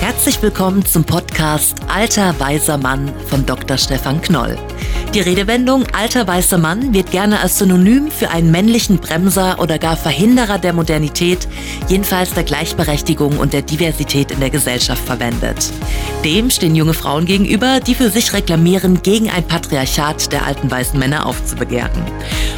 Herzlich willkommen zum Podcast Alter weiser Mann von Dr. Stefan Knoll. Die Redewendung alter weißer Mann wird gerne als Synonym für einen männlichen Bremser oder gar Verhinderer der Modernität, jedenfalls der Gleichberechtigung und der Diversität in der Gesellschaft verwendet. Dem stehen junge Frauen gegenüber, die für sich reklamieren, gegen ein Patriarchat der alten weißen Männer aufzubegehren.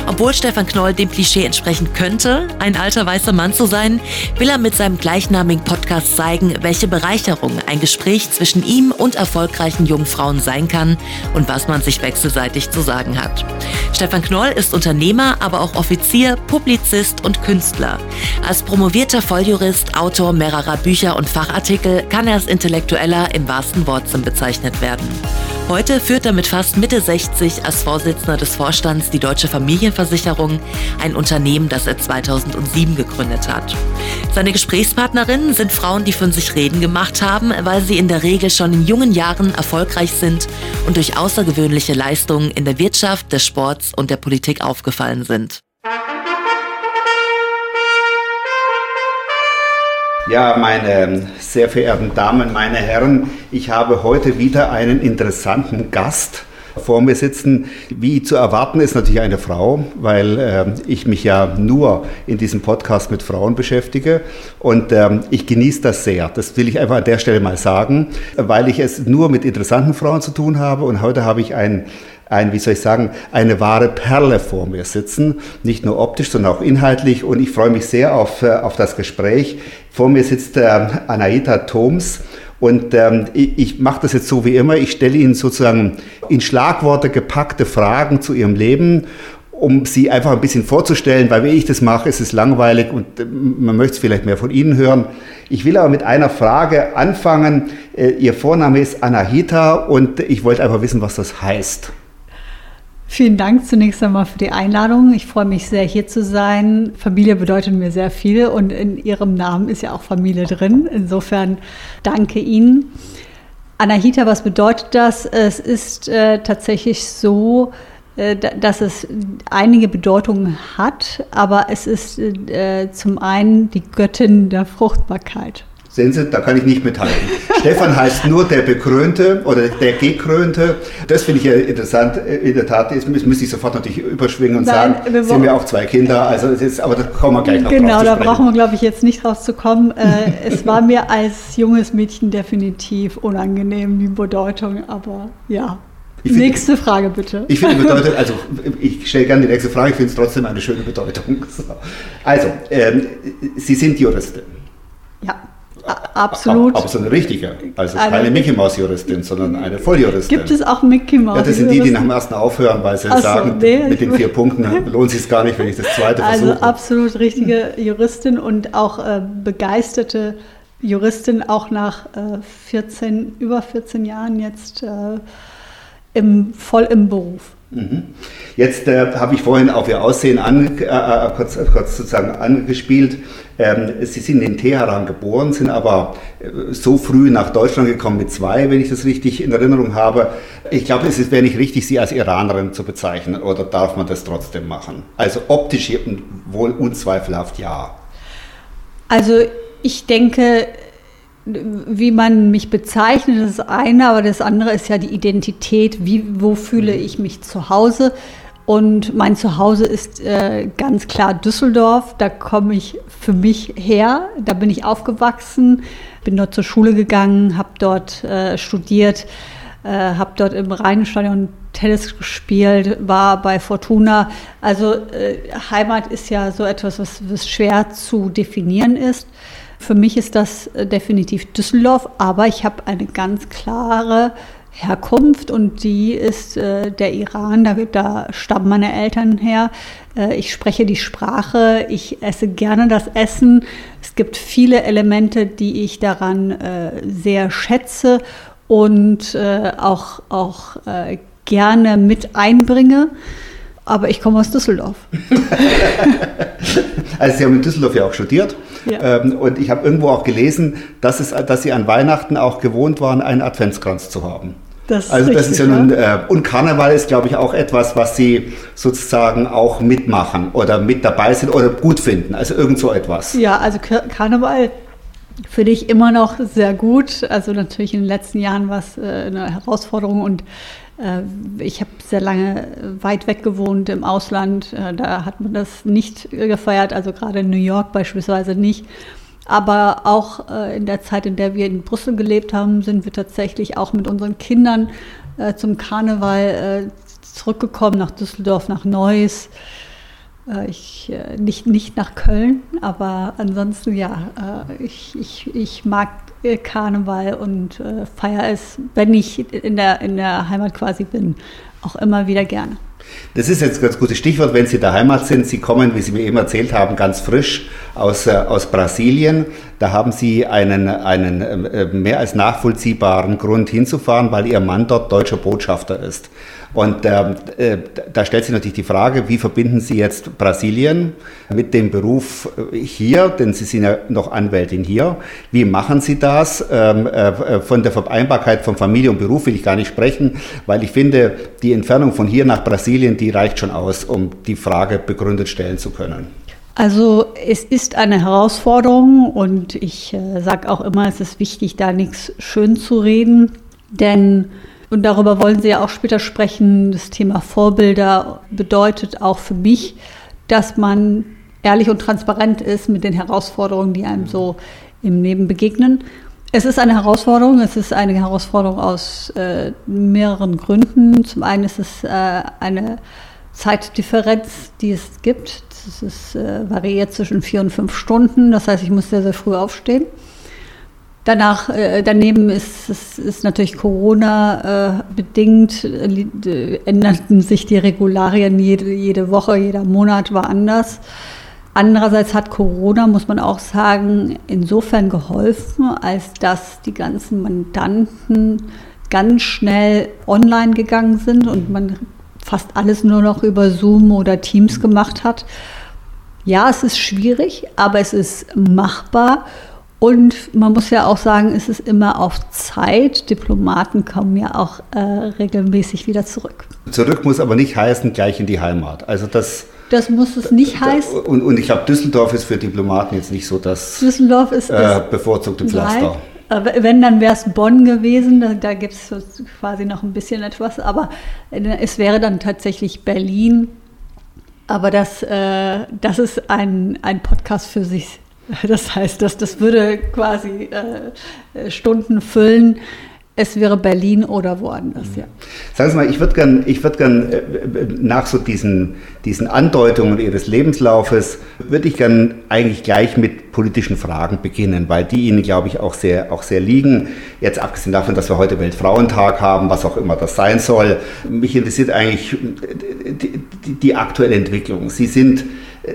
Obwohl Stefan Knoll dem Klischee entsprechen könnte, ein alter weißer Mann zu sein, will er mit seinem gleichnamigen Podcast zeigen, welche Bereicherung ein Gespräch zwischen ihm und erfolgreichen jungen Frauen sein kann und was man sich wechselseitig zu sagen hat. Stefan Knoll ist Unternehmer, aber auch Offizier, Publizist und Künstler. Als promovierter Volljurist, Autor mehrerer Bücher und Fachartikel kann er als Intellektueller im wahrsten Wortsinn bezeichnet werden. Heute führt er mit fast Mitte 60 als Vorsitzender des Vorstands die Deutsche Familienversicherung, ein Unternehmen, das er 2007 gegründet hat. Seine Gesprächspartnerinnen sind Frauen, die von sich reden gemacht haben, weil sie in der Regel schon in jungen Jahren erfolgreich sind und durch außergewöhnliche Leistungen in der Wirtschaft, des Sports und der Politik aufgefallen sind. Ja, meine sehr verehrten Damen, meine Herren, ich habe heute wieder einen interessanten Gast vor mir sitzen. Wie zu erwarten ist natürlich eine Frau, weil äh, ich mich ja nur in diesem Podcast mit Frauen beschäftige und ähm, ich genieße das sehr. Das will ich einfach an der Stelle mal sagen, weil ich es nur mit interessanten Frauen zu tun habe und heute habe ich einen ein, wie soll ich sagen, eine wahre Perle vor mir sitzen. Nicht nur optisch, sondern auch inhaltlich. Und ich freue mich sehr auf, äh, auf das Gespräch. Vor mir sitzt äh, Anaita Thoms. Und ähm, ich, ich mache das jetzt so wie immer. Ich stelle Ihnen sozusagen in Schlagworte gepackte Fragen zu Ihrem Leben um sie einfach ein bisschen vorzustellen, weil wie ich das mache, ist es langweilig und äh, man möchte es vielleicht mehr von Ihnen hören. Ich will aber mit einer Frage anfangen. Äh, Ihr Vorname ist Anahita und ich wollte einfach wissen, was das heißt. Vielen Dank zunächst einmal für die Einladung. Ich freue mich sehr, hier zu sein. Familie bedeutet mir sehr viel und in Ihrem Namen ist ja auch Familie drin. Insofern danke Ihnen. Anahita, was bedeutet das? Es ist äh, tatsächlich so, äh, dass es einige Bedeutungen hat, aber es ist äh, zum einen die Göttin der Fruchtbarkeit. Sehen Sie, da kann ich nicht mithalten. Stefan heißt nur der Bekrönte oder der Gekrönte. Das finde ich ja interessant. In der Tat, jetzt müsste ich sofort natürlich überschwingen und Nein, sagen, wir sind wir auch zwei Kinder. Also ist, aber da kommen wir gleich noch Genau, da brauchen wir, glaube ich, jetzt nicht drauf zu kommen. Äh, es war mir als junges Mädchen definitiv unangenehm, die Bedeutung, aber ja. Find, nächste Frage bitte. Ich finde bedeutet, also ich stelle gerne die nächste Frage, ich finde es trotzdem eine schöne Bedeutung. Also, ähm, Sie sind Juristin. Absolut. Aber so eine richtige, also eine keine Mickey Maus Juristin, sondern eine Volljuristin. Gibt es auch Mickey Maus? Ja, das sind die, die nach dem ersten aufhören, weil sie Ach sagen, so, nee, mit den vier Punkten lohnt sich gar nicht, wenn ich das zweite also versuche. Also absolut richtige Juristin und auch äh, begeisterte Juristin, auch nach äh, 14, über 14 Jahren jetzt äh, im, voll im Beruf. Mhm. Jetzt äh, habe ich vorhin auf Ihr Aussehen an, äh, äh, kurz, kurz, sozusagen angespielt. Ähm, Sie sind in Teheran geboren, sind aber äh, so früh nach Deutschland gekommen mit zwei, wenn ich das richtig in Erinnerung habe. Ich glaube, es wäre nicht richtig, Sie als Iranerin zu bezeichnen oder darf man das trotzdem machen? Also optisch wohl unzweifelhaft ja. Also ich denke, wie man mich bezeichnet, das ist eine, aber das andere ist ja die Identität. Wie, wo fühle ich mich zu Hause? Und mein Zuhause ist äh, ganz klar Düsseldorf. Da komme ich für mich her. Da bin ich aufgewachsen, bin dort zur Schule gegangen, habe dort äh, studiert, äh, habe dort im Rheinstadion Tennis gespielt, war bei Fortuna. Also äh, Heimat ist ja so etwas, was, was schwer zu definieren ist. Für mich ist das äh, definitiv Düsseldorf, aber ich habe eine ganz klare Herkunft und die ist äh, der Iran, da, da stammen meine Eltern her. Äh, ich spreche die Sprache, ich esse gerne das Essen. Es gibt viele Elemente, die ich daran äh, sehr schätze und äh, auch, auch äh, gerne mit einbringe. Aber ich komme aus Düsseldorf. also Sie haben in Düsseldorf ja auch studiert. Ja. Ähm, und ich habe irgendwo auch gelesen, dass, es, dass Sie an Weihnachten auch gewohnt waren, einen Adventskranz zu haben. Das also das richtig, ist ja nun, äh, und Karneval ist, glaube ich, auch etwas, was Sie sozusagen auch mitmachen oder mit dabei sind oder gut finden. Also irgend so etwas. Ja, also Karneval finde ich immer noch sehr gut. Also natürlich in den letzten Jahren war es äh, eine Herausforderung und ich habe sehr lange weit weg gewohnt im Ausland. Äh, da hat man das nicht gefeiert, also gerade in New York beispielsweise nicht. Aber auch äh, in der Zeit, in der wir in Brüssel gelebt haben, sind wir tatsächlich auch mit unseren Kindern äh, zum Karneval äh, zurückgekommen nach Düsseldorf, nach Neuss. Äh, ich, äh, nicht, nicht nach Köln, aber ansonsten ja, äh, ich, ich, ich mag Karneval und feiere es, wenn ich in der, in der Heimat quasi bin, auch immer wieder gerne. Das ist jetzt ein ganz gutes Stichwort, wenn Sie in der Heimat sind. Sie kommen, wie Sie mir eben erzählt haben, ganz frisch aus, äh, aus Brasilien. Da haben Sie einen, einen äh, mehr als nachvollziehbaren Grund hinzufahren, weil Ihr Mann dort deutscher Botschafter ist. Und ähm, äh, da stellt sich natürlich die Frage, wie verbinden Sie jetzt Brasilien mit dem Beruf äh, hier, denn Sie sind ja noch Anwältin hier. Wie machen Sie das? Ähm, äh, von der Vereinbarkeit von Familie und Beruf will ich gar nicht sprechen, weil ich finde, die Entfernung von hier nach Brasilien, die reicht schon aus, um die Frage begründet stellen zu können. Also es ist eine Herausforderung und ich äh, sage auch immer, es ist wichtig, da nichts schön zu reden, denn und darüber wollen Sie ja auch später sprechen. Das Thema Vorbilder bedeutet auch für mich, dass man ehrlich und transparent ist mit den Herausforderungen, die einem so im Leben begegnen. Es ist eine Herausforderung. Es ist eine Herausforderung aus äh, mehreren Gründen. Zum einen ist es äh, eine Zeitdifferenz, die es gibt. Es ist, äh, variiert zwischen vier und fünf Stunden. Das heißt, ich muss sehr, sehr früh aufstehen. Danach, äh, daneben ist, ist, ist natürlich Corona äh, bedingt, äh, änderten sich die Regularien jede, jede Woche, jeder Monat war anders. Andererseits hat Corona, muss man auch sagen, insofern geholfen, als dass die ganzen Mandanten ganz schnell online gegangen sind und man fast alles nur noch über Zoom oder Teams gemacht hat. Ja, es ist schwierig, aber es ist machbar. Und man muss ja auch sagen, es ist immer auf Zeit. Diplomaten kommen ja auch äh, regelmäßig wieder zurück. Zurück muss aber nicht heißen, gleich in die Heimat. Also das. Das muss es nicht heißen. Und, und ich glaube, Düsseldorf ist für Diplomaten jetzt nicht so das Düsseldorf ist, äh, bevorzugte Pflaster. Nein. Wenn, dann wäre es Bonn gewesen, da, da gibt es quasi noch ein bisschen etwas, aber äh, es wäre dann tatsächlich Berlin. Aber das, äh, das ist ein, ein Podcast für sich Das heißt, dass das würde quasi äh, Stunden füllen. Es wäre Berlin oder woanders, ja. Sagen Sie mal, ich würde gern, ich würd gern äh, nach so diesen, diesen Andeutungen Ihres Lebenslaufes, würde ich gern eigentlich gleich mit politischen Fragen beginnen, weil die Ihnen, glaube ich, auch sehr, auch sehr liegen. Jetzt abgesehen davon, dass wir heute Weltfrauentag haben, was auch immer das sein soll. Mich interessiert eigentlich die, die, die aktuelle Entwicklung. Sie sind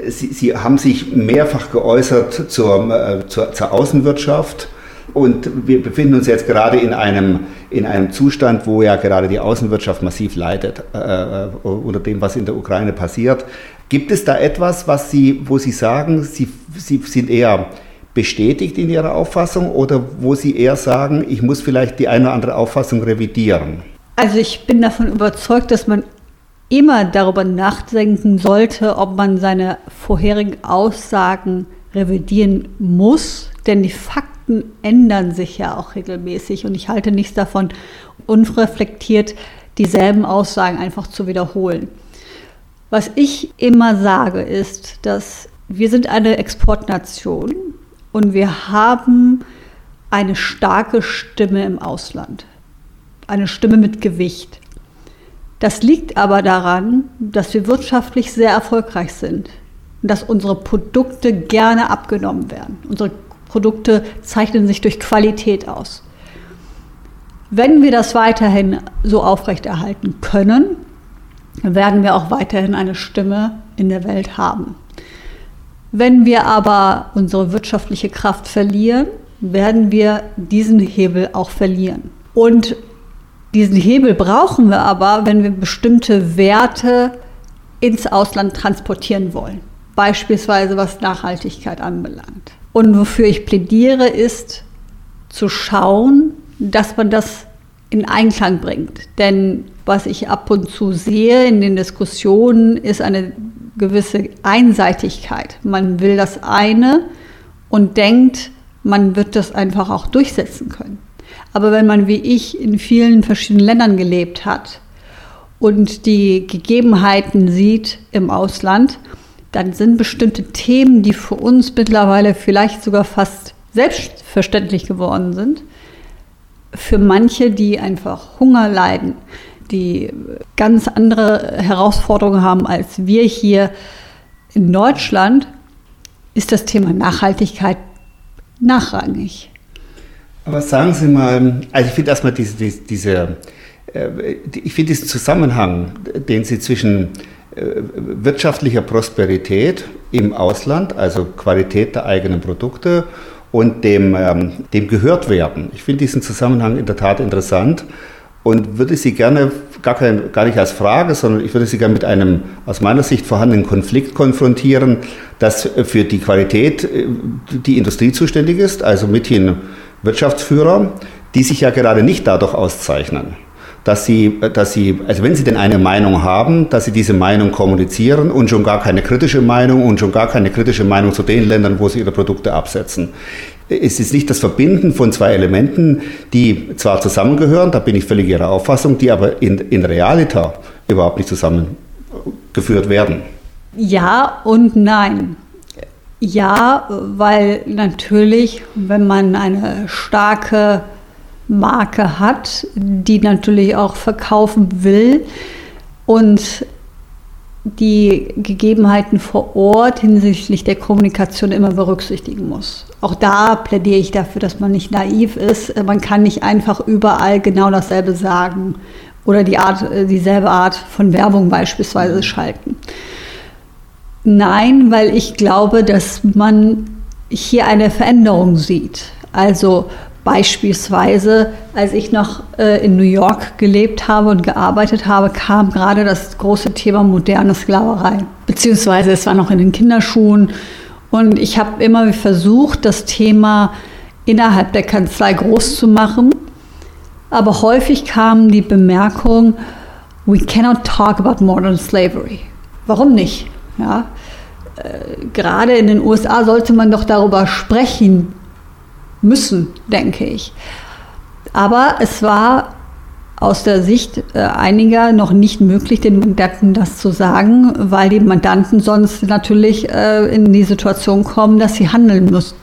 Sie, Sie haben sich mehrfach geäußert zur, äh, zur, zur, Außenwirtschaft. Und wir befinden uns jetzt gerade in einem, in einem Zustand, wo ja gerade die Außenwirtschaft massiv leidet äh, äh unter dem, was in der Ukraine passiert. Gibt es da etwas, was Sie, wo Sie sagen, Sie, Sie sind eher bestätigt in Ihrer Auffassung oder wo Sie eher sagen, ich muss vielleicht die eine oder andere Auffassung revidieren? Also ich bin davon überzeugt, dass man immer darüber nachdenken sollte, ob man seine vorherigen Aussagen revidieren muss, denn die Fakten ändern sich ja auch regelmäßig und ich halte nichts davon, unreflektiert dieselben Aussagen einfach zu wiederholen. Was ich immer sage, ist, dass wir sind eine Exportnation und wir haben eine starke Stimme im Ausland, eine Stimme mit Gewicht. Das liegt aber daran, dass wir wirtschaftlich sehr erfolgreich sind und dass unsere Produkte gerne abgenommen werden. Unsere Produkte zeichnen sich durch Qualität aus. Wenn wir das weiterhin so aufrechterhalten können, werden wir auch weiterhin eine Stimme in der Welt haben. Wenn wir aber unsere wirtschaftliche Kraft verlieren, werden wir diesen Hebel auch verlieren. Und diesen Hebel brauchen wir aber, wenn wir bestimmte Werte ins Ausland transportieren wollen. Beispielsweise was Nachhaltigkeit anbelangt. Und wofür ich plädiere, ist zu schauen, dass man das in Einklang bringt. Denn was ich ab und zu sehe in den Diskussionen, ist eine gewisse Einseitigkeit. Man will das eine und denkt, man wird das einfach auch durchsetzen können. Aber wenn man wie ich in vielen verschiedenen Ländern gelebt hat und die Gegebenheiten sieht im Ausland, dann sind bestimmte Themen, die für uns mittlerweile vielleicht sogar fast selbstverständlich geworden sind, für manche, die einfach Hunger leiden, die ganz andere Herausforderungen haben als wir hier in Deutschland, ist das Thema Nachhaltigkeit nachrangig. Aber sagen Sie mal, also ich finde erstmal diese, diese, äh, ich finde diesen Zusammenhang, den Sie zwischen äh, wirtschaftlicher Prosperität im Ausland, also Qualität der eigenen Produkte und dem, ähm, dem gehört werden. Ich finde diesen Zusammenhang in der Tat interessant und würde Sie gerne, gar, kein, gar nicht als Frage, sondern ich würde Sie gerne mit einem aus meiner Sicht vorhandenen Konflikt konfrontieren, dass für die Qualität äh, die Industrie zuständig ist, also mithin Wirtschaftsführer, die sich ja gerade nicht dadurch auszeichnen dass sie, dass sie, also wenn sie denn eine Meinung haben, dass sie diese Meinung kommunizieren und schon gar keine kritische Meinung und schon gar keine kritische Meinung zu den Ländern, wo sie ihre Produkte absetzen. Es ist nicht das Verbinden von zwei Elementen, die zwar zusammengehören, da bin ich völlig Ihrer Auffassung, die aber in, in Realita überhaupt nicht zusammengeführt werden. Ja und nein. Ja, weil natürlich, wenn man eine starke Marke hat, die natürlich auch verkaufen will und die Gegebenheiten vor Ort hinsichtlich der Kommunikation immer berücksichtigen muss. Auch da plädiere ich dafür, dass man nicht naiv ist. Man kann nicht einfach überall genau dasselbe sagen oder die Art, dieselbe Art von Werbung beispielsweise schalten. Nein, weil ich glaube, dass man hier eine Veränderung sieht. Also Beispielsweise, als ich noch äh, in New York gelebt habe und gearbeitet habe, kam gerade das große Thema moderne Sklaverei. Beziehungsweise es war noch in den Kinderschuhen. Und ich habe immer versucht, das Thema innerhalb der Kanzlei groß zu machen. Aber häufig kam die Bemerkung, we cannot talk about modern slavery. Warum nicht? Ja, äh, gerade in den USA sollte man doch darüber sprechen, müssen, denke ich. Aber es war aus der Sicht äh, einiger noch nicht möglich, den Mandanten das zu sagen, weil die Mandanten sonst natürlich äh, in die Situation kommen, dass sie handeln müssen.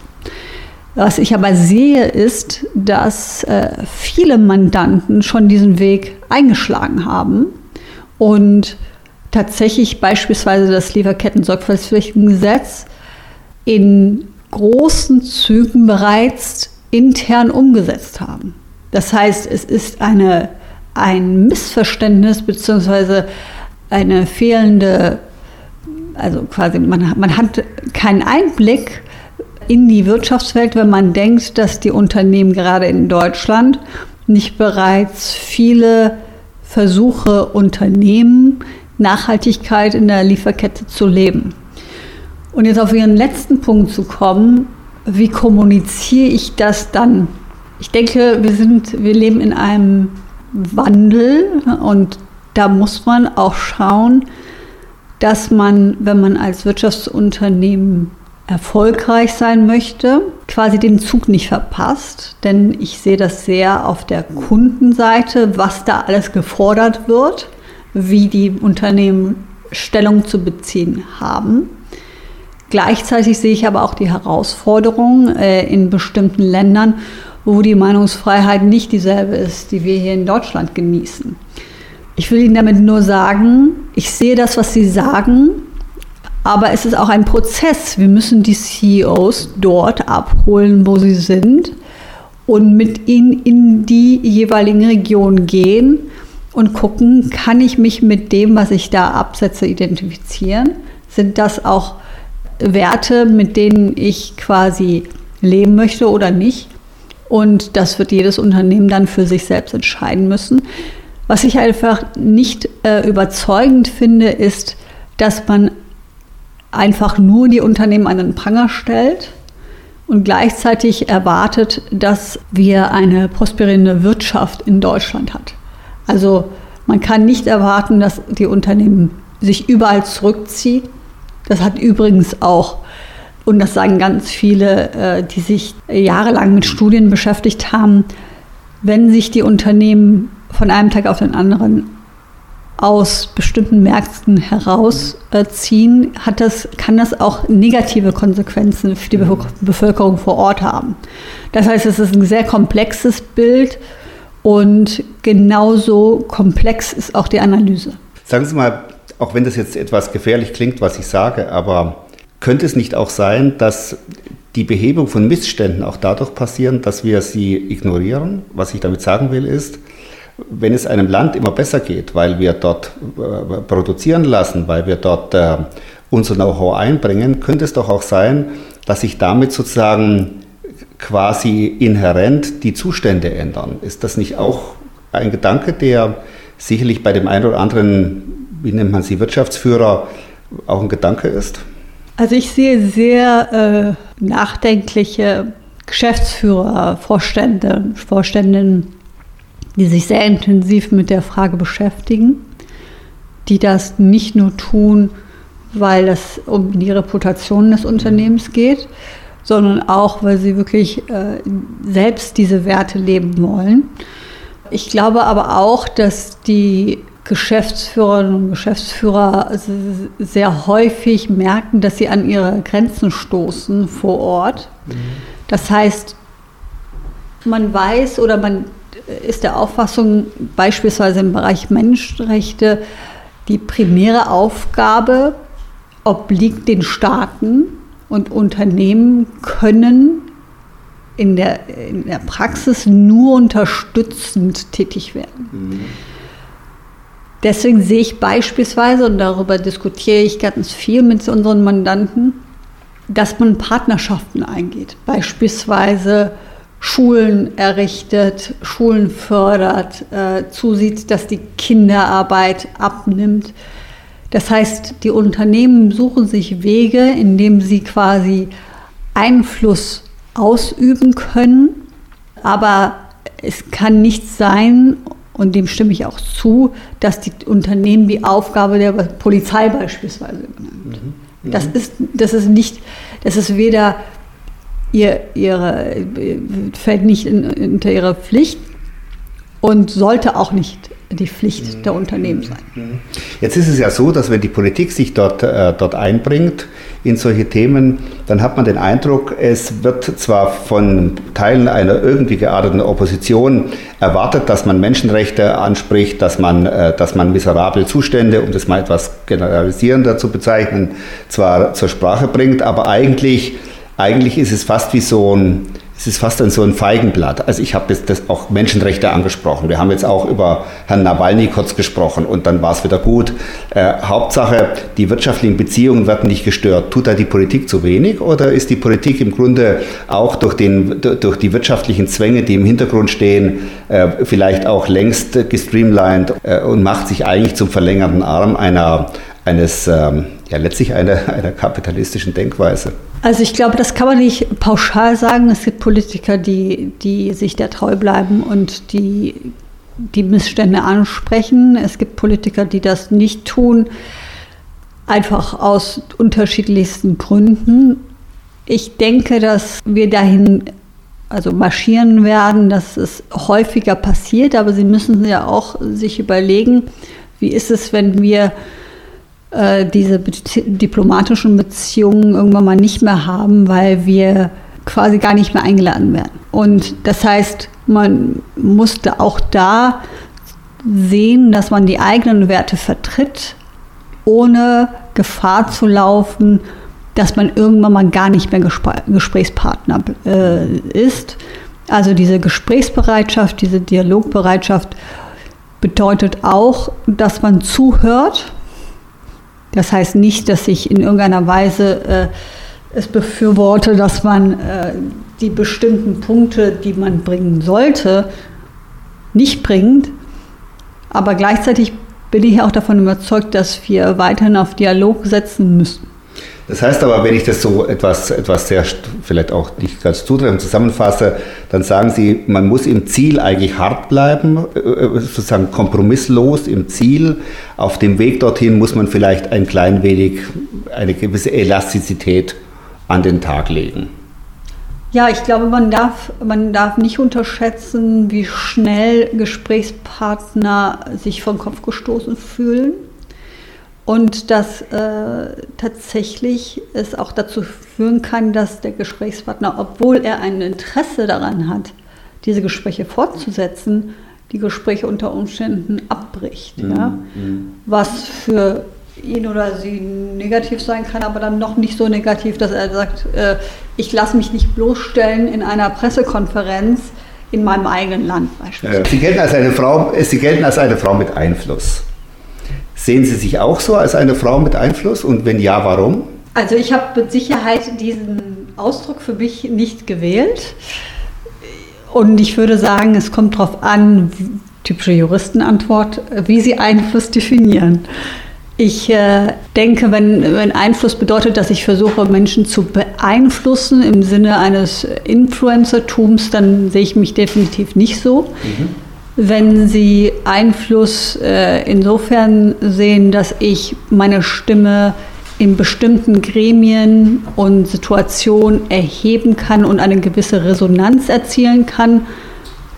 Was ich aber sehe, ist, dass äh, viele Mandanten schon diesen Weg eingeschlagen haben und tatsächlich beispielsweise das Lieferketten-Sorgfaltspflichtengesetz in großen Zügen bereits intern umgesetzt haben. Das heißt, es ist eine, ein Missverständnis bzw. eine fehlende, also quasi man, man hat keinen Einblick in die Wirtschaftswelt, wenn man denkt, dass die Unternehmen gerade in Deutschland nicht bereits viele Versuche unternehmen, Nachhaltigkeit in der Lieferkette zu leben. Und jetzt auf Ihren letzten Punkt zu kommen, wie kommuniziere ich das dann? Ich denke, wir, sind, wir leben in einem Wandel und da muss man auch schauen, dass man, wenn man als Wirtschaftsunternehmen erfolgreich sein möchte, quasi den Zug nicht verpasst. Denn ich sehe das sehr auf der Kundenseite, was da alles gefordert wird, wie die Unternehmen Stellung zu beziehen haben. Gleichzeitig sehe ich aber auch die Herausforderung äh, in bestimmten Ländern, wo die Meinungsfreiheit nicht dieselbe ist, die wir hier in Deutschland genießen. Ich will Ihnen damit nur sagen, ich sehe das, was Sie sagen, aber es ist auch ein Prozess. Wir müssen die CEOs dort abholen, wo sie sind und mit ihnen in die jeweiligen Regionen gehen und gucken, kann ich mich mit dem, was ich da absetze, identifizieren? Sind das auch Werte, mit denen ich quasi leben möchte oder nicht. Und das wird jedes Unternehmen dann für sich selbst entscheiden müssen. Was ich einfach nicht äh, überzeugend finde, ist, dass man einfach nur die Unternehmen an den Pranger stellt und gleichzeitig erwartet, dass wir eine prosperierende Wirtschaft in Deutschland hat. Also man kann nicht erwarten, dass die Unternehmen sich überall zurückziehen das hat übrigens auch und das sagen ganz viele, äh, die sich jahrelang mit Studien beschäftigt haben, wenn sich die Unternehmen von einem Tag auf den anderen aus bestimmten Märkten herausziehen, hat das, kann das auch negative Konsequenzen für die Bevölkerung vor Ort haben. Das heißt, es ist ein sehr komplexes Bild und genauso komplex ist auch die Analyse. Sagen Sie mal, auch wenn das jetzt etwas gefährlich klingt, was ich sage, aber könnte es nicht auch sein, dass die Behebung von Missständen auch dadurch passieren, dass wir sie ignorieren? Was ich damit sagen will, ist, wenn es einem Land immer besser geht, weil wir dort äh, produzieren lassen, weil wir dort äh, unser Know-how einbringen, könnte es doch auch sein, dass sich damit sozusagen quasi inhärent die Zustände ändern. Ist das nicht auch ein Gedanke, der sicherlich bei dem einen oder anderen, wie nennt man sie, Wirtschaftsführer auch ein Gedanke ist? Also ich sehe sehr äh, nachdenkliche Geschäftsführer, Vorstände, Vorständinnen, die sich sehr intensiv mit der Frage beschäftigen, die das nicht nur tun, weil es um die Reputation des Unternehmens geht, sondern auch, weil sie wirklich äh, selbst diese Werte leben wollen. Ich glaube aber auch, dass die Geschäftsführerinnen und Geschäftsführer sehr häufig merken, dass sie an ihre Grenzen stoßen vor Ort. Mhm. Das heißt, man weiß oder man ist der Auffassung, beispielsweise im Bereich Menschenrechte, die primäre Aufgabe obliegt den Staaten und Unternehmen können in der, in der Praxis nur unterstützend tätig werden. Mhm. Deswegen sehe ich beispielsweise, und darüber diskutiere ich ganz viel mit unseren Mandanten, dass man Partnerschaften eingeht. Beispielsweise Schulen errichtet, Schulen fördert, äh, zusieht, dass die Kinderarbeit abnimmt. Das heißt, die Unternehmen suchen sich Wege, indem sie quasi Einfluss ausüben können, aber es kann nicht sein, und dem stimme ich auch zu, dass die Unternehmen die Aufgabe der Polizei beispielsweise übernimmt. Mhm. Das, mhm. ist, das ist nicht, das ist weder ihr, ihre, fällt nicht in, unter ihre Pflicht und sollte auch nicht die Pflicht mhm. der Unternehmen sein. Mhm. Jetzt ist es ja so, dass wenn die Politik sich dort, äh, dort einbringt in solche Themen, dann hat man den Eindruck, es wird zwar von Teilen einer irgendwie gearteten Opposition erwartet, dass man Menschenrechte anspricht, dass man, äh, dass man miserable Zustände, um das mal etwas generalisierender zu bezeichnen, zwar zur Sprache bringt, aber eigentlich, eigentlich ist es fast wie so ein es ist fast so ein Feigenblatt. Also ich habe jetzt das auch Menschenrechte angesprochen. Wir haben jetzt auch über Herrn Nawalny kurz gesprochen und dann war es wieder gut. Äh, Hauptsache, die wirtschaftlichen Beziehungen werden nicht gestört. Tut da die Politik zu wenig oder ist die Politik im Grunde auch durch, den, durch die wirtschaftlichen Zwänge, die im Hintergrund stehen, äh, vielleicht auch längst gestreamlined äh, und macht sich eigentlich zum verlängerten Arm einer, eines, ähm, ja letztlich einer, einer kapitalistischen Denkweise? Also ich glaube, das kann man nicht pauschal sagen. Es gibt Politiker, die, die sich der treu bleiben und die die Missstände ansprechen. Es gibt Politiker, die das nicht tun, einfach aus unterschiedlichsten Gründen. Ich denke, dass wir dahin also marschieren werden, dass es häufiger passiert, aber Sie müssen ja auch sich überlegen, wie ist es, wenn wir äh, diese diplomatischen Beziehungen irgendwann mal nicht mehr haben, weil wir quasi gar nicht mehr eingeladen werden. Und das heißt, man musste auch da sehen, dass man die eigenen Werte vertritt, ohne Gefahr zu laufen, dass man irgendwann mal gar nicht mehr Gesprächspartner äh, ist. Also diese Gesprächsbereitschaft, diese Dialogbereitschaft bedeutet auch, dass man zuhört, das heißt nicht, dass ich in irgendeiner Weise äh, es befürworte, dass man äh, die bestimmten Punkte, die man bringen sollte, nicht bringt. Aber gleichzeitig bin ich auch davon überzeugt, dass wir weiterhin auf Dialog setzen müssen. Das heißt aber, wenn ich das so etwas, etwas sehr, vielleicht auch nicht ganz zutreffend zusammenfasse, dann sagen Sie, man muss im Ziel eigentlich hart bleiben, äh, äh, sozusagen kompromisslos im Ziel. Auf dem Weg dorthin muss man vielleicht ein klein wenig eine gewisse Elastizität an den Tag legen? Ja, ich glaube, man darf, man darf nicht unterschätzen, wie schnell Gesprächspartner sich vom Kopf gestoßen fühlen. Und dass äh, tatsächlich es auch dazu führen kann, dass der Gesprächspartner, obwohl er ein Interesse daran hat, diese Gespräche fortzusetzen, die Gespräche unter Umständen abbricht. Mhm. Ja? Mhm. Was für ihn oder sie negativ sein kann, aber dann noch nicht so negativ, dass er sagt, äh, ich lasse mich nicht bloßstellen in einer Pressekonferenz in meinem eigenen Land beispielsweise. Sie gelten als eine Frau, Sie gelten als eine Frau mit Einfluss. Sehen Sie sich auch so als eine Frau mit Einfluss und wenn ja, warum? Also ich habe mit Sicherheit diesen Ausdruck für mich nicht gewählt. Und ich würde sagen, es kommt darauf an, typische Juristenantwort, wie Sie Einfluss definieren. Ich äh, denke, wenn, wenn Einfluss bedeutet, dass ich versuche, Menschen zu beeinflussen im Sinne eines Influencertums, dann sehe ich mich definitiv nicht so. Mhm. Wenn Sie Einfluss äh, insofern sehen, dass ich meine Stimme in bestimmten Gremien und Situationen erheben kann und eine gewisse Resonanz erzielen kann,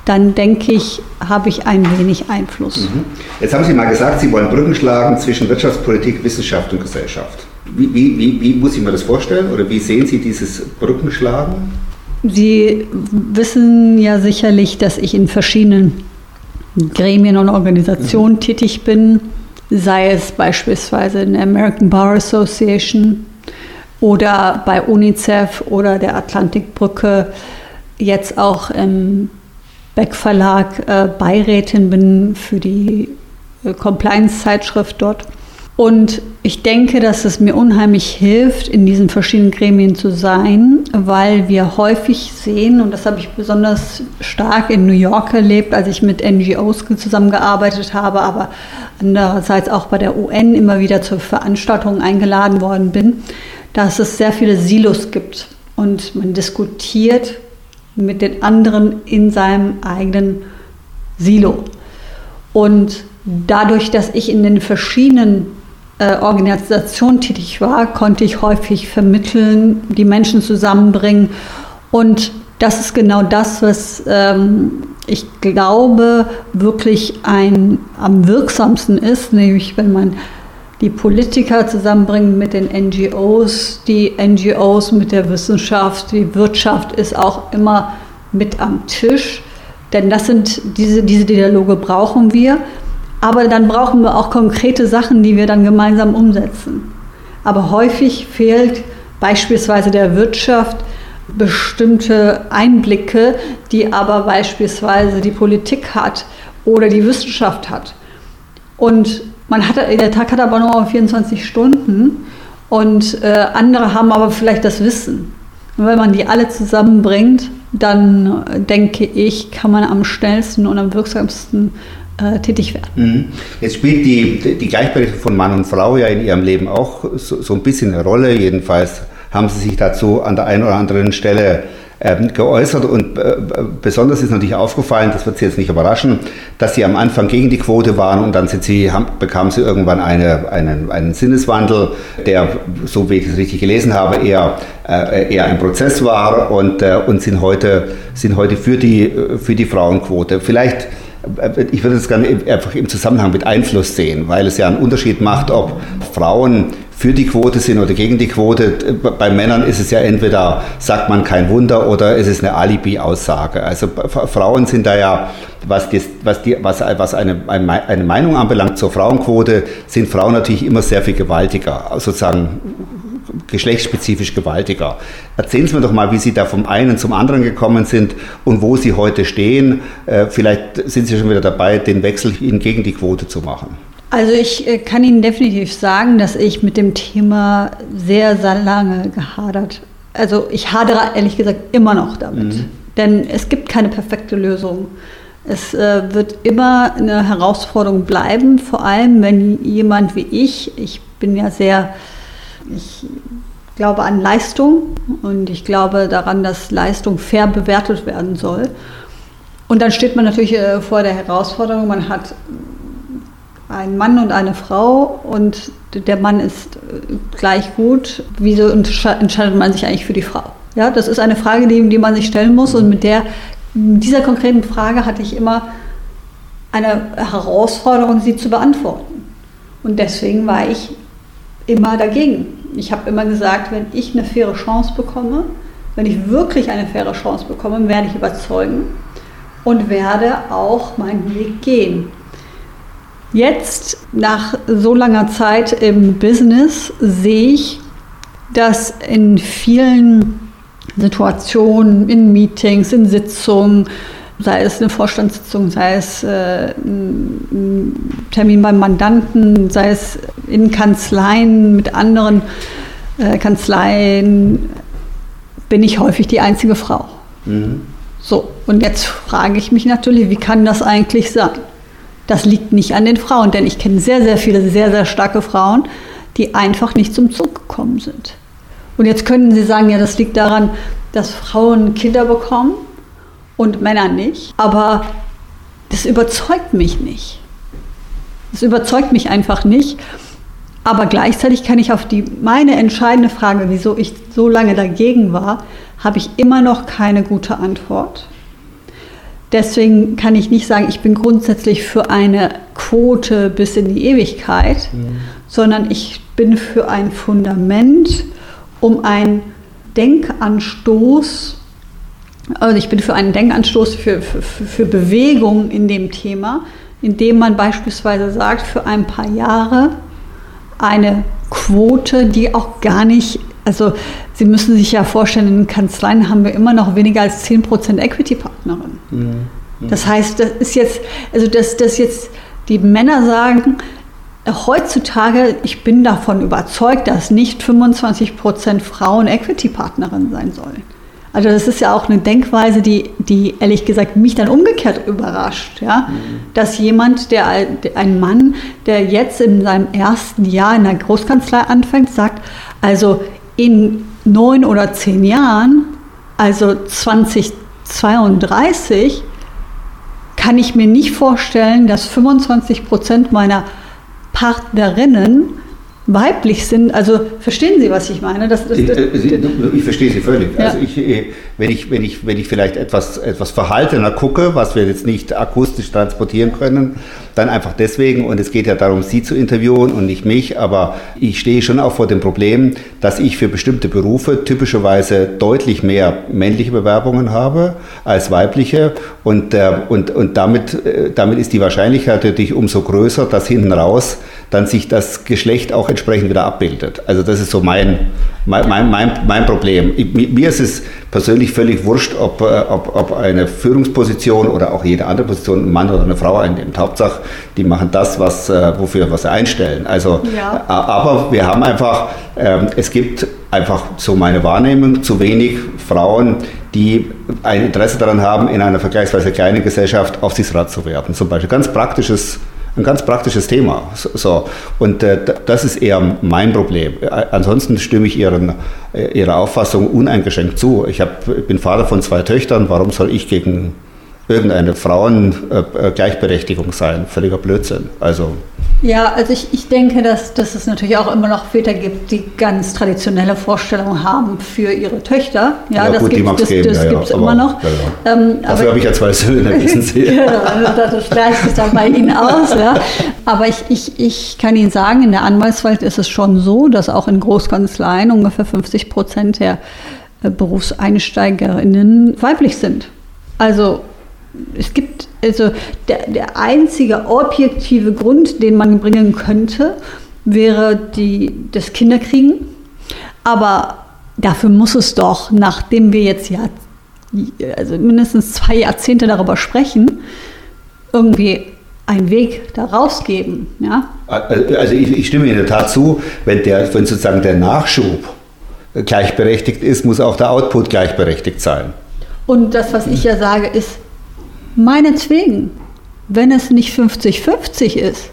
dann denke ich, habe ich ein wenig Einfluss. Mhm. Jetzt haben Sie mal gesagt, Sie wollen Brücken schlagen zwischen Wirtschaftspolitik, Wissenschaft und Gesellschaft. Wie, wie, wie, wie muss ich mir das vorstellen oder wie sehen Sie dieses Brückenschlagen? Sie wissen ja sicherlich, dass ich in verschiedenen Gremien und Organisationen mhm. tätig bin, sei es beispielsweise in der American Bar Association oder bei UNICEF oder der Atlantikbrücke, jetzt auch im Beck Verlag äh, Beirätin bin für die äh, Compliance-Zeitschrift dort. Und ich denke, dass es mir unheimlich hilft, in diesen verschiedenen Gremien zu sein, weil wir häufig sehen, und das habe ich besonders stark in New York erlebt, als ich mit NGOs zusammengearbeitet habe, aber andererseits auch bei der UN immer wieder zur Veranstaltungen eingeladen worden bin, dass es sehr viele Silos gibt und man diskutiert mit den anderen in seinem eigenen Silo. Und dadurch, dass ich in den verschiedenen äh, Organisationen tätig war, konnte ich häufig vermitteln, die Menschen zusammenbringen. Und das ist genau das, was ähm, ich glaube wirklich ein, am wirksamsten ist, nämlich wenn man die Politiker zusammenbringen mit den NGOs, die NGOs mit der Wissenschaft, die Wirtschaft ist auch immer mit am Tisch, denn das sind diese, diese Dialoge brauchen wir, aber dann brauchen wir auch konkrete Sachen, die wir dann gemeinsam umsetzen. Aber häufig fehlt beispielsweise der Wirtschaft bestimmte Einblicke, die aber beispielsweise die Politik hat oder die Wissenschaft hat. Und man hat, der Tag hat aber nur 24 Stunden und äh, andere haben aber vielleicht das Wissen. Und wenn man die alle zusammenbringt, dann äh, denke ich, kann man am schnellsten und am wirksamsten äh, tätig werden. Mhm. Jetzt spielt die, die Gleichberechtigung von Mann und Frau ja in Ihrem Leben auch so, so ein bisschen eine Rolle. Jedenfalls haben Sie sich dazu an der einen oder anderen Stelle ähm, geäußert und äh, besonders ist natürlich aufgefallen, das wird Sie jetzt nicht überraschen, dass Sie am Anfang gegen die Quote waren und dann sind Sie, haben, bekamen Sie irgendwann eine, einen, einen Sinneswandel, der, so wie ich es richtig gelesen habe, eher, äh, eher ein Prozess war und, äh, und sind, heute, sind heute für die, für die Frauenquote. Vielleicht ich würde das gerne einfach im Zusammenhang mit Einfluss sehen, weil es ja einen Unterschied macht, ob Frauen für die Quote sind oder gegen die Quote. Bei Männern ist es ja entweder, sagt man kein Wunder, oder es ist eine Alibi-Aussage. Also Frauen sind da ja, was, die, was, die, was, was eine, eine Meinung anbelangt zur Frauenquote, sind Frauen natürlich immer sehr viel gewaltiger, sozusagen geschlechtsspezifisch gewaltiger. Erzählen Sie mir doch mal, wie Sie da vom einen zum anderen gekommen sind und wo Sie heute stehen. Äh, vielleicht sind Sie schon wieder dabei, den Wechsel gegen die Quote zu machen. Also ich äh, kann Ihnen definitiv sagen, dass ich mit dem Thema sehr, sehr lange gehadert. Also ich hadere ehrlich gesagt immer noch damit. Mhm. Denn es gibt keine perfekte Lösung. Es äh, wird immer eine Herausforderung bleiben, vor allem wenn jemand wie ich, ich bin ja sehr, ich glaube an Leistung und ich glaube daran, dass Leistung fair bewertet werden soll. Und dann steht man natürlich vor der Herausforderung, man hat ein Mann und eine Frau und der Mann ist äh, gleich gut, wieso entscheidet man sich eigentlich für die Frau? Ja, das ist eine Frage, die, die man sich stellen muss und mit der, dieser konkreten Frage hatte ich immer eine Herausforderung, sie zu beantworten. Und deswegen war ich immer dagegen. Ich habe immer gesagt, wenn ich eine faire Chance bekomme, wenn ich wirklich eine faire Chance bekomme, werde ich überzeugen und werde auch meinen Weg gehen. Jetzt, nach so langer Zeit im Business, sehe ich, dass in vielen Situationen, in Meetings, in Sitzungen, sei es eine Vorstandssitzung, sei es äh, ein Termin beim Mandanten, sei es in Kanzleien mit anderen äh, Kanzleien, bin ich häufig die einzige Frau. Mhm. So, und jetzt frage ich mich natürlich, wie kann das eigentlich sein? Das liegt nicht an den Frauen, denn ich kenne sehr, sehr viele sehr, sehr starke Frauen, die einfach nicht zum Zug gekommen sind. Und jetzt könnten Sie sagen, ja, das liegt daran, dass Frauen Kinder bekommen und Männer nicht. Aber das überzeugt mich nicht. Das überzeugt mich einfach nicht. Aber gleichzeitig kann ich auf die meine entscheidende Frage, wieso ich so lange dagegen war, habe ich immer noch keine gute Antwort. Deswegen kann ich nicht sagen, ich bin grundsätzlich für eine Quote bis in die Ewigkeit, mhm. sondern ich bin für ein Fundament, um einen Denkanstoß, also ich bin für einen Denkanstoß für, für, für Bewegung in dem Thema, indem man beispielsweise sagt, für ein paar Jahre eine Quote, die auch gar nicht also Sie müssen sich ja vorstellen, in Kanzleien haben wir immer noch weniger als 10% Equity-Partnerin. Mhm. Das heißt, das ist jetzt, also dass, dass jetzt die Männer sagen, heutzutage, ich bin davon überzeugt, dass nicht 25% Frauen Equity-Partnerin sein sollen. Also das ist ja auch eine Denkweise, die, die ehrlich gesagt mich dann umgekehrt überrascht. Ja? Mhm. Dass jemand, der ein Mann, der jetzt in seinem ersten Jahr in der Großkanzlei anfängt, sagt, also in neun oder zehn Jahren, also 2032, kann ich mir nicht vorstellen, dass 25 Prozent meiner Partnerinnen weiblich sind. Also verstehen Sie, was ich meine? Das, das, ich, äh, ich, verstehe Sie völlig. Ja. Also ich, äh, wenn, ich, wenn, ich, wenn ich vielleicht etwas, etwas verhaltener gucke, was wir jetzt nicht akustisch transportieren können, dann einfach deswegen, und es geht ja darum, Sie zu interviewen und nicht mich, aber ich stehe schon auch vor dem Problem, dass ich für bestimmte Berufe typischerweise deutlich mehr männliche Bewerbungen habe als weibliche und, äh, und, und damit, damit ist die Wahrscheinlichkeit natürlich umso größer, dass hinten raus dann sich das Geschlecht auch entsprechend wieder abbildet. Also das ist so mein, mein, mein, mein Problem. Mir ist es persönlich völlig wurscht, ob, äh, ob, ob eine Führungsposition oder auch jede andere Position ein Mann oder eine Frau einnimmt. Hauptsache, die machen das, was, äh, wofür was sie einstellen. Also, ja. aber wir haben einfach, ähm, es gibt einfach so meine Wahrnehmung, zu wenig Frauen, die ein Interesse daran haben, in einer vergleichsweise kleinen Gesellschaft Aufsichtsrat zu werden. Zum Beispiel ganz praktisches ein ganz praktisches Thema. So, und äh, das ist eher mein Problem. Äh, ansonsten stimme ich ihren, äh, Ihrer Auffassung uneingeschränkt zu. Ich hab, bin Vater von zwei Töchtern. Warum soll ich gegen irgendeine Frauengleichberechtigung sein? Völliger Blödsinn. Also ja, also ich, ich denke, dass, dass es natürlich auch immer noch Väter gibt, die ganz traditionelle Vorstellungen haben für ihre Töchter. Ja, ja das gibt es ja, ja, immer noch. Ja, ähm, Dafür habe ich ja zwei Söhne, wissen Sie. genau, also das gleicht sich dann bei Ihnen aus. Ja. Aber ich, ich, ich kann Ihnen sagen, in der Anwaltswelt ist es schon so, dass auch in Großkanzleien ungefähr 50 Prozent der äh, Berufseinsteigerinnen weiblich sind. Also es gibt also der, der einzige objektive Grund, den man bringen könnte, wäre die, das Kinderkriegen. Aber dafür muss es doch, nachdem wir jetzt ja also mindestens zwei Jahrzehnte darüber sprechen, irgendwie einen Weg daraus geben. Ja? Also ich, ich stimme in der Tat zu, wenn, der, wenn sozusagen der Nachschub gleichberechtigt ist, muss auch der Output gleichberechtigt sein. Und das, was ich ja sage, ist, Meinetwegen, wenn es nicht 50-50 ist,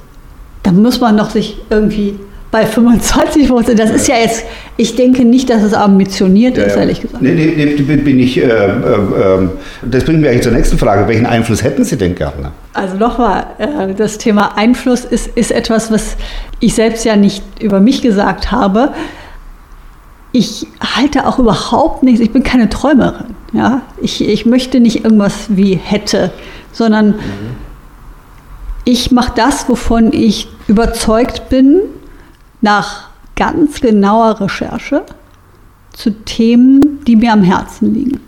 dann muss man doch sich irgendwie bei 25 Prozent. Das ist ja jetzt, ich denke nicht, dass es ambitioniert Ja, ist, ehrlich gesagt. Nee, nee, nee, bin ich, äh, äh, äh, das bringt mich eigentlich zur nächsten Frage. Welchen Einfluss hätten Sie denn gerne? Also nochmal, äh, das Thema Einfluss ist, ist etwas, was ich selbst ja nicht über mich gesagt habe. Ich halte auch überhaupt nichts, ich bin keine Träumerin. Ja? Ich, ich möchte nicht irgendwas wie hätte, sondern ich mache das, wovon ich überzeugt bin, nach ganz genauer Recherche zu Themen, die mir am Herzen liegen.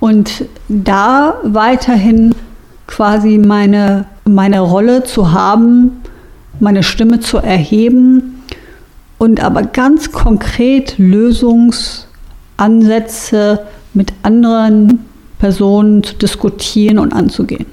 Und da weiterhin quasi meine, meine Rolle zu haben, meine Stimme zu erheben und aber ganz konkret Lösungsansätze mit anderen Personen zu diskutieren und anzugehen.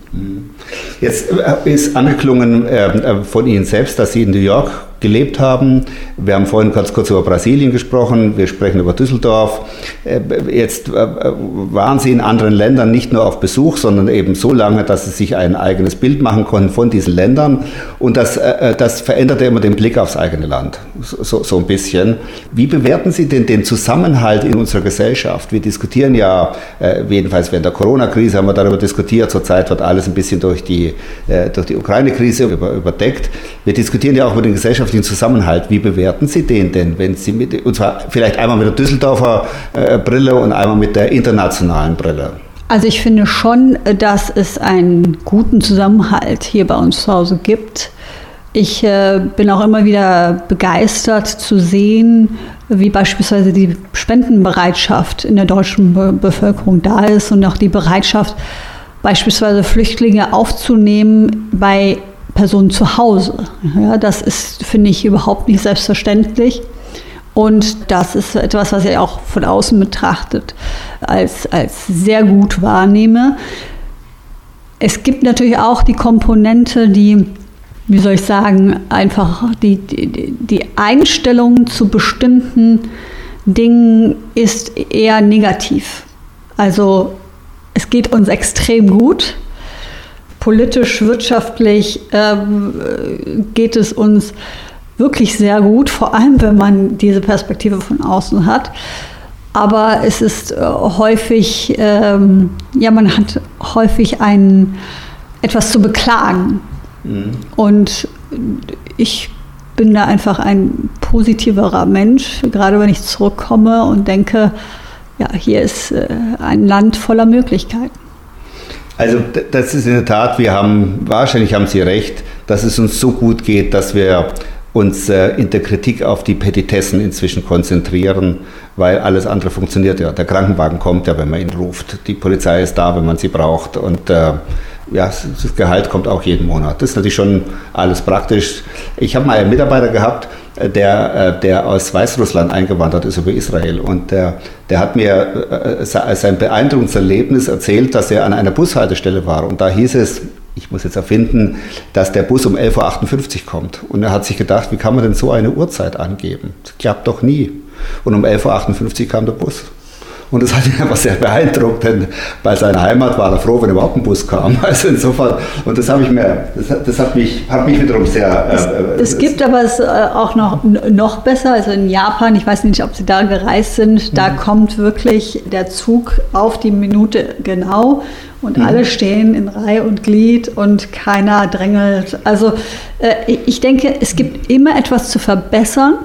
Jetzt äh, ist angeklungen äh, von Ihnen selbst, dass Sie in New York gelebt haben. Wir haben vorhin ganz kurz über Brasilien gesprochen, wir sprechen über Düsseldorf. Äh, Jetzt äh, waren Sie in anderen Ländern nicht nur auf Besuch, sondern eben so lange, dass Sie sich ein eigenes Bild machen konnten von diesen Ländern. Und das, äh, das veränderte immer den Blick aufs eigene Land, so, so ein bisschen. Wie bewerten Sie denn den Zusammenhalt in unserer Gesellschaft? Wir diskutieren ja, äh, jedenfalls während der Corona-Krise haben wir darüber diskutiert, zurzeit wird alles ein bisschen durch die, äh, die Ukraine-Krise über, überdeckt. Wir diskutieren ja auch über den gesellschaftlichen Zusammenhalt. Wie bewerten Sie den denn, wenn Sie mit, und zwar vielleicht einmal mit der Düsseldorfer äh, Brille und einmal mit der internationalen Brille? Also ich finde schon, dass es einen guten Zusammenhalt hier bei uns zu Hause gibt. Ich äh, bin auch immer wieder begeistert zu sehen, wie beispielsweise die Spendenbereitschaft in der deutschen Be Bevölkerung da ist und auch die Bereitschaft, beispielsweise Flüchtlinge aufzunehmen bei Personen zu Hause. Ja, das ist, finde ich, überhaupt nicht selbstverständlich. Und das ist etwas, was ich auch von außen betrachtet als, als sehr gut wahrnehme. Es gibt natürlich auch die Komponente, die, wie soll ich sagen, einfach die, die, die Einstellung zu bestimmten Dingen ist eher negativ. Also es geht uns extrem gut. Politisch, wirtschaftlich ähm, geht es uns wirklich sehr gut, vor allem wenn man diese Perspektive von außen hat. Aber es ist äh, häufig, ähm, ja, man hat häufig ein, etwas zu beklagen. Mhm. Und ich bin da einfach ein positiverer Mensch, gerade wenn ich zurückkomme und denke, ja, hier ist äh, ein Land voller Möglichkeiten. Also das ist in der Tat, wir haben, wahrscheinlich haben Sie recht, dass es uns so gut geht, dass wir uns äh, in der Kritik auf die Petitessen inzwischen konzentrieren, weil alles andere funktioniert ja. Der Krankenwagen kommt ja, wenn man ihn ruft. Die Polizei ist da, wenn man sie braucht. Und äh, ja, das Gehalt kommt auch jeden Monat. Das ist natürlich schon alles praktisch. Ich habe mal einen Mitarbeiter gehabt, der, der aus Weißrussland eingewandert ist über Israel. Und der, der hat mir sein beeindruckendes Erlebnis erzählt, dass er an einer Bushaltestelle war. Und da hieß es, ich muss jetzt erfinden, dass der Bus um 11.58 Uhr kommt. Und er hat sich gedacht, wie kann man denn so eine Uhrzeit angeben? Das klappt doch nie. Und um 11.58 Uhr kam der Bus. Und das hat ihn einfach sehr beeindruckt, denn bei seiner Heimat war er froh, wenn überhaupt ein Bus kam. Also insofern, und das habe ich mir, das, das hat, mich, hat mich wiederum sehr. Es, äh, es gibt aber es auch noch, noch besser, also in Japan, ich weiß nicht, ob Sie da gereist sind, da mhm. kommt wirklich der Zug auf die Minute genau und mhm. alle stehen in Reihe und Glied und keiner drängelt. Also äh, ich denke, es gibt immer etwas zu verbessern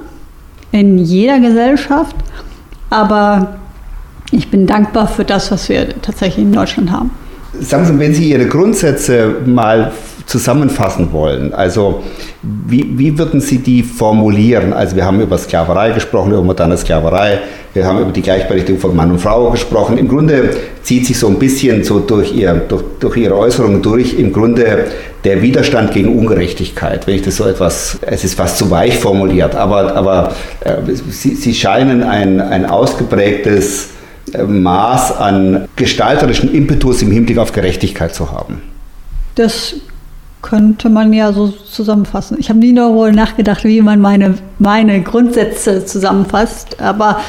in jeder Gesellschaft, aber ich bin dankbar für das, was wir tatsächlich in Deutschland haben. Sagen Sie, wenn Sie Ihre Grundsätze mal zusammenfassen wollen, also wie, wie würden Sie die formulieren? Also wir haben über Sklaverei gesprochen, über moderne Sklaverei, wir haben über die Gleichberechtigung von Mann und Frau gesprochen. Im Grunde zieht sich so ein bisschen so durch, ihr, durch, durch Ihre Äußerungen durch, im Grunde der Widerstand gegen Ungerechtigkeit, wenn ich das so etwas, es ist fast zu weich formuliert, aber, aber äh, Sie, Sie scheinen ein, ein ausgeprägtes Maß an gestalterischen Impetus im Hinblick auf Gerechtigkeit zu haben. Das könnte man ja so zusammenfassen. Ich habe nie darüber nachgedacht, wie man meine, meine Grundsätze zusammenfasst, aber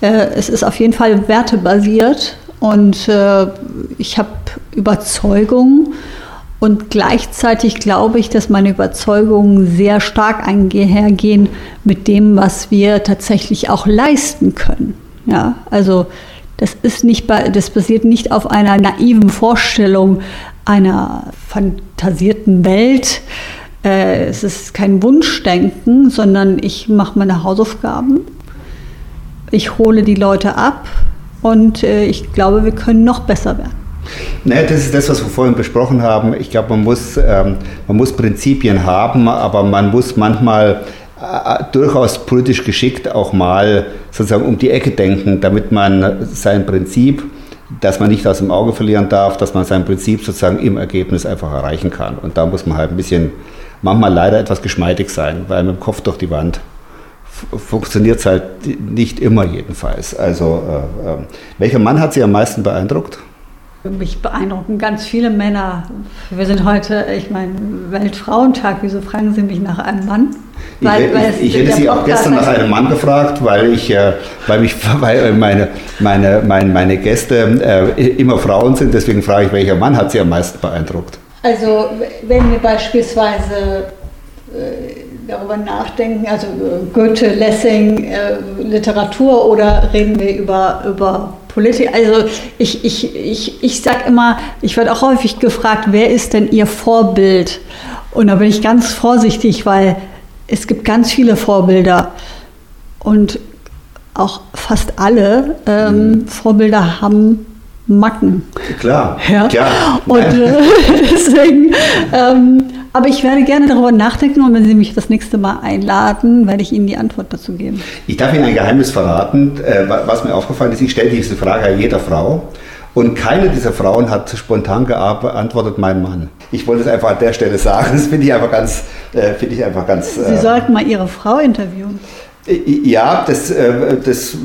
äh, es ist auf jeden Fall wertebasiert und äh, ich habe Überzeugung Und gleichzeitig glaube ich, dass meine Überzeugungen sehr stark einhergehen mit dem, was wir tatsächlich auch leisten können. Ja, also das ist nicht, das basiert nicht auf einer naiven Vorstellung einer fantasierten Welt. Äh, es ist kein Wunschdenken, sondern ich mache meine Hausaufgaben. Ich hole die Leute ab und äh, ich glaube, wir können noch besser werden. Naja, das ist das, was wir vorhin besprochen haben. Ich glaube, man muss, ähm, man muss Prinzipien haben, aber man muss manchmal durchaus politisch geschickt auch mal sozusagen um die Ecke denken, damit man sein Prinzip, das man nicht aus dem Auge verlieren darf, dass man sein Prinzip sozusagen im Ergebnis einfach erreichen kann. Und da muss man halt ein bisschen, manchmal leider etwas geschmeidig sein, weil mit dem Kopf durch die Wand funktioniert es halt nicht immer jedenfalls. Also, äh, äh, welcher Mann hat Sie am meisten beeindruckt? Mich beeindrucken ganz viele Männer. Wir sind heute, ich meine, Weltfrauentag. Wieso fragen Sie mich nach einem Mann? Weil, ich, weil ich, ich hätte Sie auch gestern nach einem Mann gefragt, weil ich, äh, weil mich, weil meine, meine, meine, meine Gäste äh, immer Frauen sind. Deswegen frage ich, welcher Mann hat Sie am meisten beeindruckt? Also wenn wir beispielsweise äh, darüber nachdenken, also Goethe, Lessing, äh, Literatur oder reden wir über, über Politik? Also ich, ich, ich, ich sage immer, ich werde auch häufig gefragt, wer ist denn Ihr Vorbild? Und da bin ich ganz vorsichtig, weil es gibt ganz viele Vorbilder und auch fast alle ähm, mhm. Vorbilder haben Macken. Klar. Ja. ja. Und äh, deswegen, ähm, aber ich werde gerne darüber nachdenken und wenn Sie mich das nächste Mal einladen, werde ich Ihnen die Antwort dazu geben. Ich darf Ihnen ein Geheimnis verraten, äh, was mir aufgefallen ist. Ich stelle diese Frage jeder Frau. Und keine dieser Frauen hat spontan geantwortet, mein Mann. Ich wollte es einfach an der Stelle sagen. Das finde ich einfach ganz, äh, finde ich einfach ganz. Sie äh, sollten mal Ihre Frau interviewen. Ja, das, äh, das,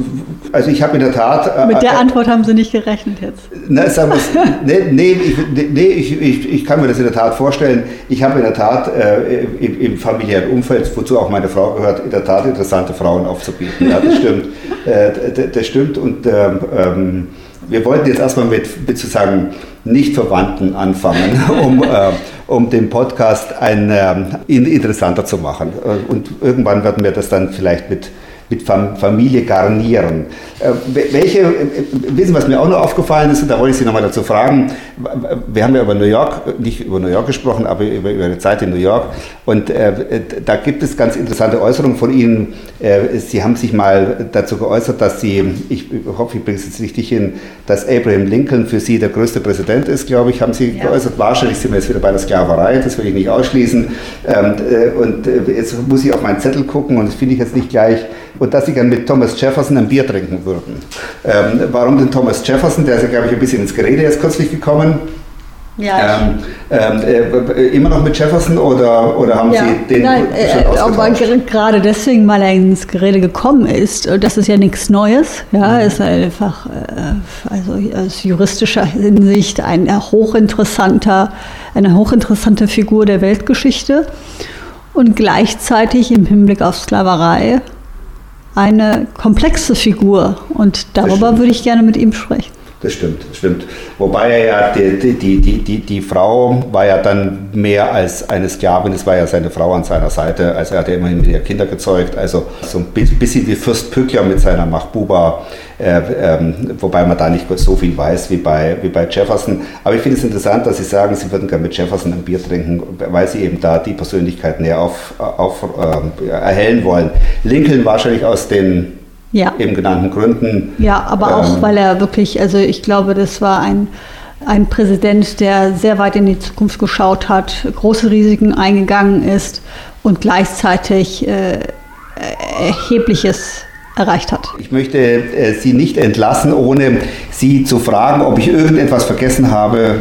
also ich habe in der Tat. Äh, Mit der äh, Antwort haben Sie nicht gerechnet jetzt. Na, sagen nee, nee, ich, nee ich, ich, ich, kann mir das in der Tat vorstellen. Ich habe in der Tat äh, im, im, familiären Umfeld, wozu auch meine Frau gehört, in der Tat interessante Frauen aufzubieten. Ja, das stimmt. äh, das stimmt und ähm, ähm, wir wollten jetzt erstmal mit, sozusagen Nicht-Verwandten anfangen, um, äh, um den Podcast ein, äh, interessanter zu machen. Äh, und irgendwann werden wir das dann vielleicht mit mit Familie garnieren. Äh, welche, äh, wissen, was mir auch noch aufgefallen ist, und da wollte ich Sie nochmal dazu fragen, wir haben ja über New York, nicht über New York gesprochen, aber über, über Ihre Zeit in New York, und äh, da gibt es ganz interessante Äußerungen von Ihnen. Äh, Sie haben sich mal dazu geäußert, dass Sie, ich hoffe, ich bringe es jetzt richtig hin, dass Abraham Lincoln für Sie der größte Präsident ist, glaube ich, haben Sie ja. geäußert. Wahrscheinlich sind wir jetzt wieder bei der Sklaverei, das will ich nicht ausschließen. Ähm, äh, und äh, jetzt muss ich auf meinen Zettel gucken und das finde ich jetzt nicht gleich und dass sie gern mit Thomas Jefferson ein Bier trinken würden. Ähm, warum denn Thomas Jefferson? Der ist ja, glaube ich, ein bisschen ins Gerede jetzt kürzlich gekommen. Ja. Ähm, ähm, äh, immer noch mit Jefferson oder, oder haben ja. Sie den Nein, schon äh, aber gerade deswegen, weil er ins Gerede gekommen ist, äh, das ist ja nichts Neues, ja, mhm. ist einfach äh, also aus juristischer Hinsicht ein hochinteressanter, eine hochinteressante Figur der Weltgeschichte und gleichzeitig im Hinblick auf Sklaverei eine komplexe Figur und darüber würde ich gerne mit ihm sprechen. Das stimmt, stimmt. Wobei er ja, die, die, die, die, die Frau war ja dann mehr als eine Sklavin, es war ja seine Frau an seiner Seite, also er hat ja immerhin mit ihr Kinder gezeugt, also so ein bisschen wie Fürst Pückler mit seiner Machbuba, äh, ähm, wobei man da nicht so viel weiß wie bei, wie bei Jefferson. Aber ich finde es interessant, dass Sie sagen, Sie würden gerne mit Jefferson ein Bier trinken, weil Sie eben da die Persönlichkeit näher auf, auf, äh, erhellen wollen. Lincoln wahrscheinlich aus den ja. eben genannten Gründen. Ja, aber auch, ähm, weil er wirklich, also ich glaube, das war ein, ein Präsident, der sehr weit in die Zukunft geschaut hat, große Risiken eingegangen ist und gleichzeitig äh, erhebliches erreicht hat. Ich möchte äh, Sie nicht entlassen, ohne Sie zu fragen, ob ich irgendetwas vergessen habe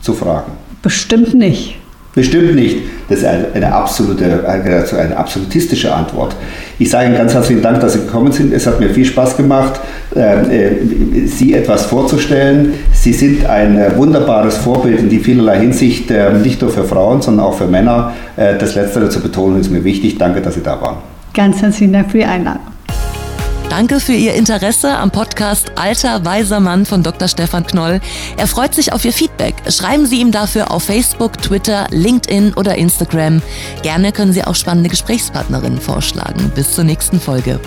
zu fragen. Bestimmt nicht. Bestimmt nicht. Das ist eine, absolute, eine absolutistische Antwort. Ich sage Ihnen ganz herzlichen Dank, dass Sie gekommen sind. Es hat mir viel Spaß gemacht, äh, äh, Sie etwas vorzustellen. Sie sind ein äh, wunderbares Vorbild in die vielerlei Hinsicht, nicht nur für Frauen, sondern auch für Männer. Das Letztere zu betonen ist mir wichtig. Danke, dass Sie da waren. Ganz herzlichen Dank für die Einladung. Danke für Ihr Interesse am Podcast Alter weiser Mann von Dr. Stefan Knoll. Er freut sich auf Ihr Feedback. Schreiben Sie ihm dafür auf Facebook, Twitter, LinkedIn oder Instagram. Gerne können Sie auch spannende Gesprächspartnerinnen vorschlagen. Bis zur nächsten Folge.